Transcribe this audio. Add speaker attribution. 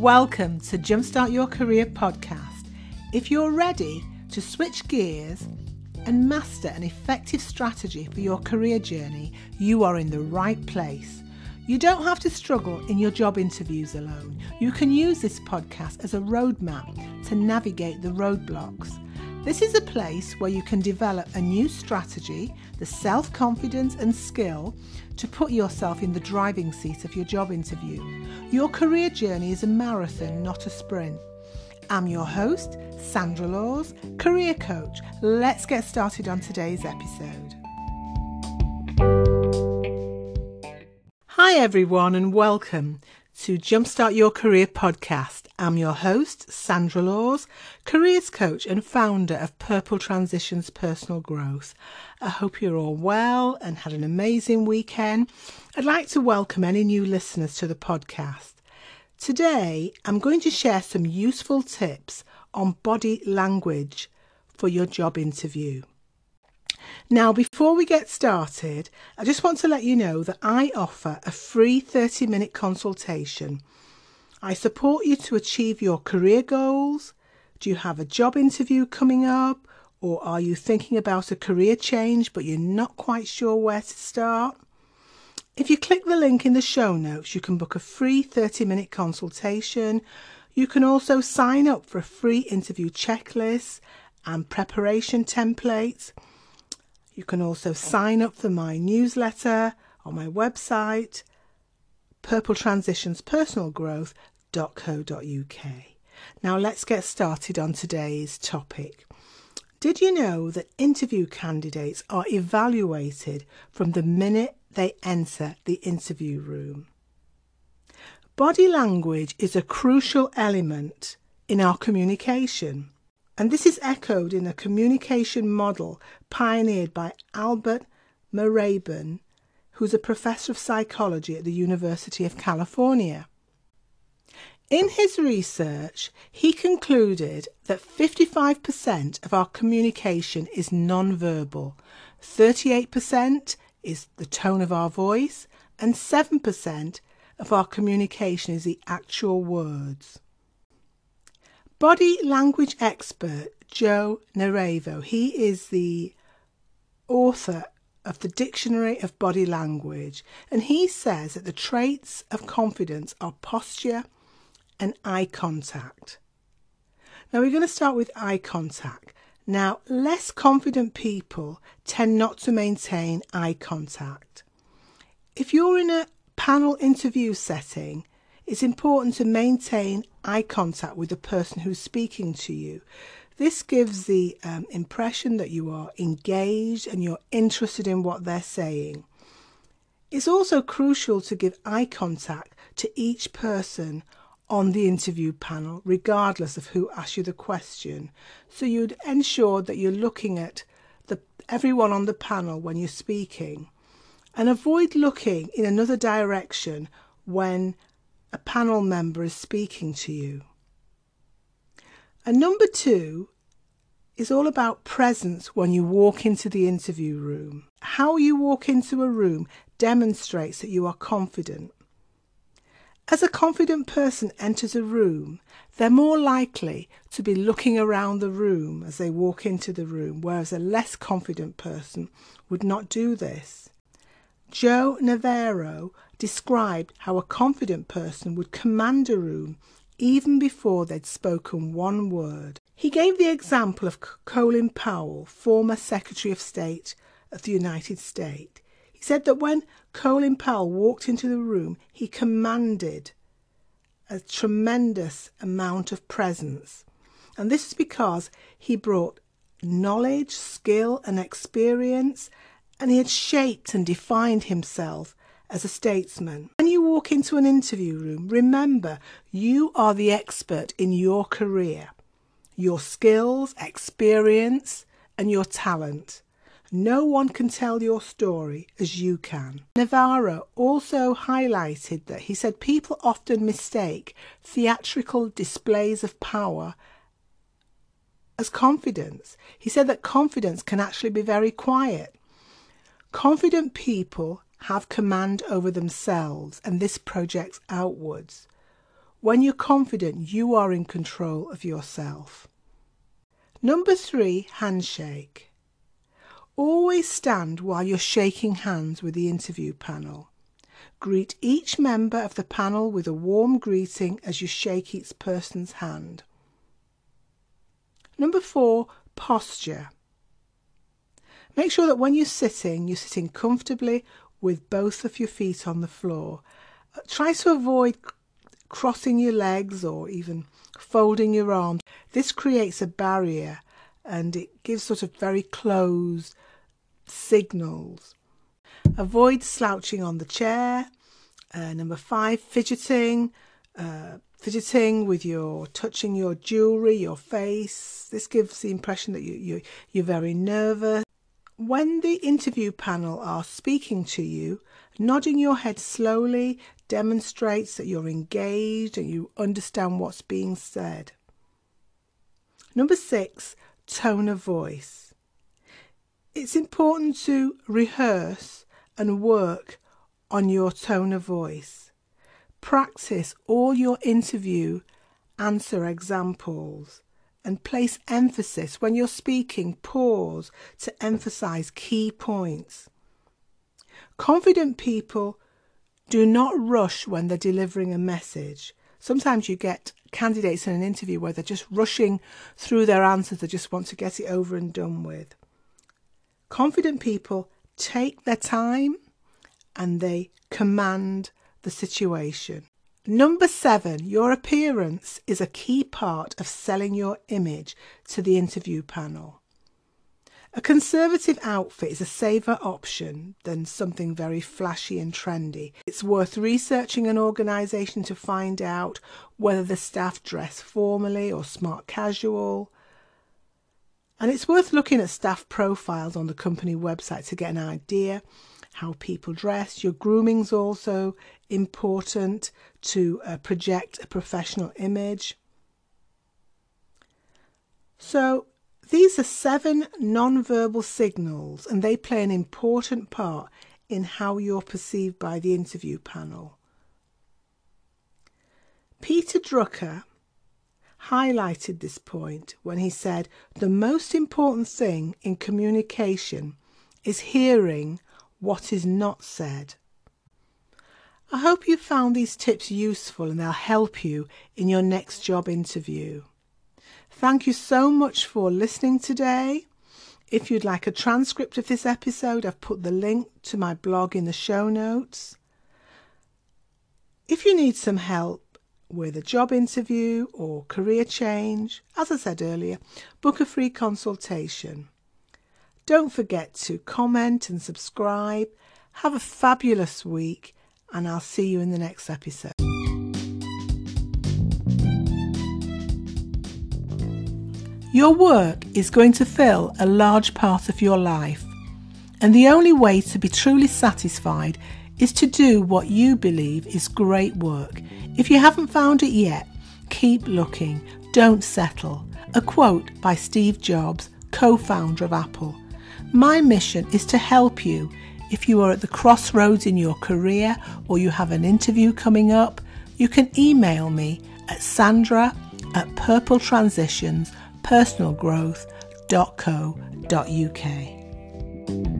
Speaker 1: Welcome to Jumpstart Your Career podcast. If you're ready to switch gears and master an effective strategy for your career journey, you are in the right place. You don't have to struggle in your job interviews alone. You can use this podcast as a roadmap to navigate the roadblocks this is a place where you can develop a new strategy, the self confidence and skill to put yourself in the driving seat of your job interview. Your career journey is a marathon, not a sprint. I'm your host, Sandra Laws, career coach. Let's get started on today's episode. Hi, everyone, and welcome to Jumpstart Your Career podcast. I'm your host, Sandra Laws, careers coach and founder of Purple Transitions Personal Growth. I hope you're all well and had an amazing weekend. I'd like to welcome any new listeners to the podcast. Today, I'm going to share some useful tips on body language for your job interview. Now, before we get started, I just want to let you know that I offer a free 30 minute consultation. I support you to achieve your career goals. Do you have a job interview coming up? Or are you thinking about a career change but you're not quite sure where to start? If you click the link in the show notes, you can book a free 30 minute consultation. You can also sign up for a free interview checklist and preparation templates. You can also sign up for my newsletter on my website, purpletransitionspersonalgrowth.co.uk. Now let's get started on today's topic. Did you know that interview candidates are evaluated from the minute they enter the interview room? Body language is a crucial element in our communication. And this is echoed in a communication model pioneered by Albert Mehrabian, who's a professor of psychology at the University of California. In his research, he concluded that 55% of our communication is nonverbal, 38% is the tone of our voice, and 7% of our communication is the actual words body language expert Joe Navarro. He is the author of the Dictionary of Body Language, and he says that the traits of confidence are posture and eye contact. Now, we're going to start with eye contact. Now, less confident people tend not to maintain eye contact. If you're in a panel interview setting it's important to maintain eye contact with the person who's speaking to you. This gives the um, impression that you are engaged and you're interested in what they're saying. It's also crucial to give eye contact to each person on the interview panel, regardless of who asks you the question. So you'd ensure that you're looking at the, everyone on the panel when you're speaking and avoid looking in another direction when a panel member is speaking to you. And number two is all about presence when you walk into the interview room. How you walk into a room demonstrates that you are confident. As a confident person enters a room, they're more likely to be looking around the room as they walk into the room, whereas a less confident person would not do this. Joe Navarro described how a confident person would command a room even before they'd spoken one word. He gave the example of Colin Powell, former Secretary of State of the United States. He said that when Colin Powell walked into the room, he commanded a tremendous amount of presence. And this is because he brought knowledge, skill, and experience, and he had shaped and defined himself as a statesman. When you walk into an interview room, remember you are the expert in your career, your skills, experience, and your talent. No one can tell your story as you can. Navarro also highlighted that he said people often mistake theatrical displays of power as confidence. He said that confidence can actually be very quiet. Confident people have command over themselves, and this projects outwards. When you're confident, you are in control of yourself. Number three, handshake. Always stand while you're shaking hands with the interview panel. Greet each member of the panel with a warm greeting as you shake each person's hand. Number four, posture. Make sure that when you're sitting, you're sitting comfortably with both of your feet on the floor. Uh, try to avoid crossing your legs or even folding your arms. This creates a barrier and it gives sort of very closed signals. Avoid slouching on the chair. Uh, number five, fidgeting. Uh, fidgeting with your touching your jewelry, your face. This gives the impression that you, you, you're very nervous. When the interview panel are speaking to you, nodding your head slowly demonstrates that you're engaged and you understand what's being said. Number six, tone of voice. It's important to rehearse and work on your tone of voice. Practice all your interview answer examples and place emphasis when you're speaking, pause to emphasize key points. Confident people do not rush when they're delivering a message. Sometimes you get candidates in an interview where they're just rushing through their answers, they just want to get it over and done with. Confident people take their time and they command the situation. Number seven, your appearance is a key part of selling your image to the interview panel. A conservative outfit is a safer option than something very flashy and trendy. It's worth researching an organisation to find out whether the staff dress formally or smart casual. And it's worth looking at staff profiles on the company website to get an idea how people dress. Your grooming's also important to uh, project a professional image. So these are seven non-verbal signals and they play an important part in how you're perceived by the interview panel. Peter Drucker highlighted this point when he said the most important thing in communication is hearing what is not said. I hope you found these tips useful and they'll help you in your next job interview. Thank you so much for listening today. If you'd like a transcript of this episode, I've put the link to my blog in the show notes. If you need some help with a job interview or career change, as I said earlier, book a free consultation. Don't forget to comment and subscribe. Have a fabulous week and I'll see you in the next episode. Your work is going to fill a large part of your life, and the only way to be truly satisfied is to do what you believe is great work. If you haven't found it yet, keep looking, don't settle. A quote by Steve Jobs, co founder of Apple My mission is to help you if you are at the crossroads in your career or you have an interview coming up, you can email me at sandra at purpletransitions.personalgrowth.co.uk.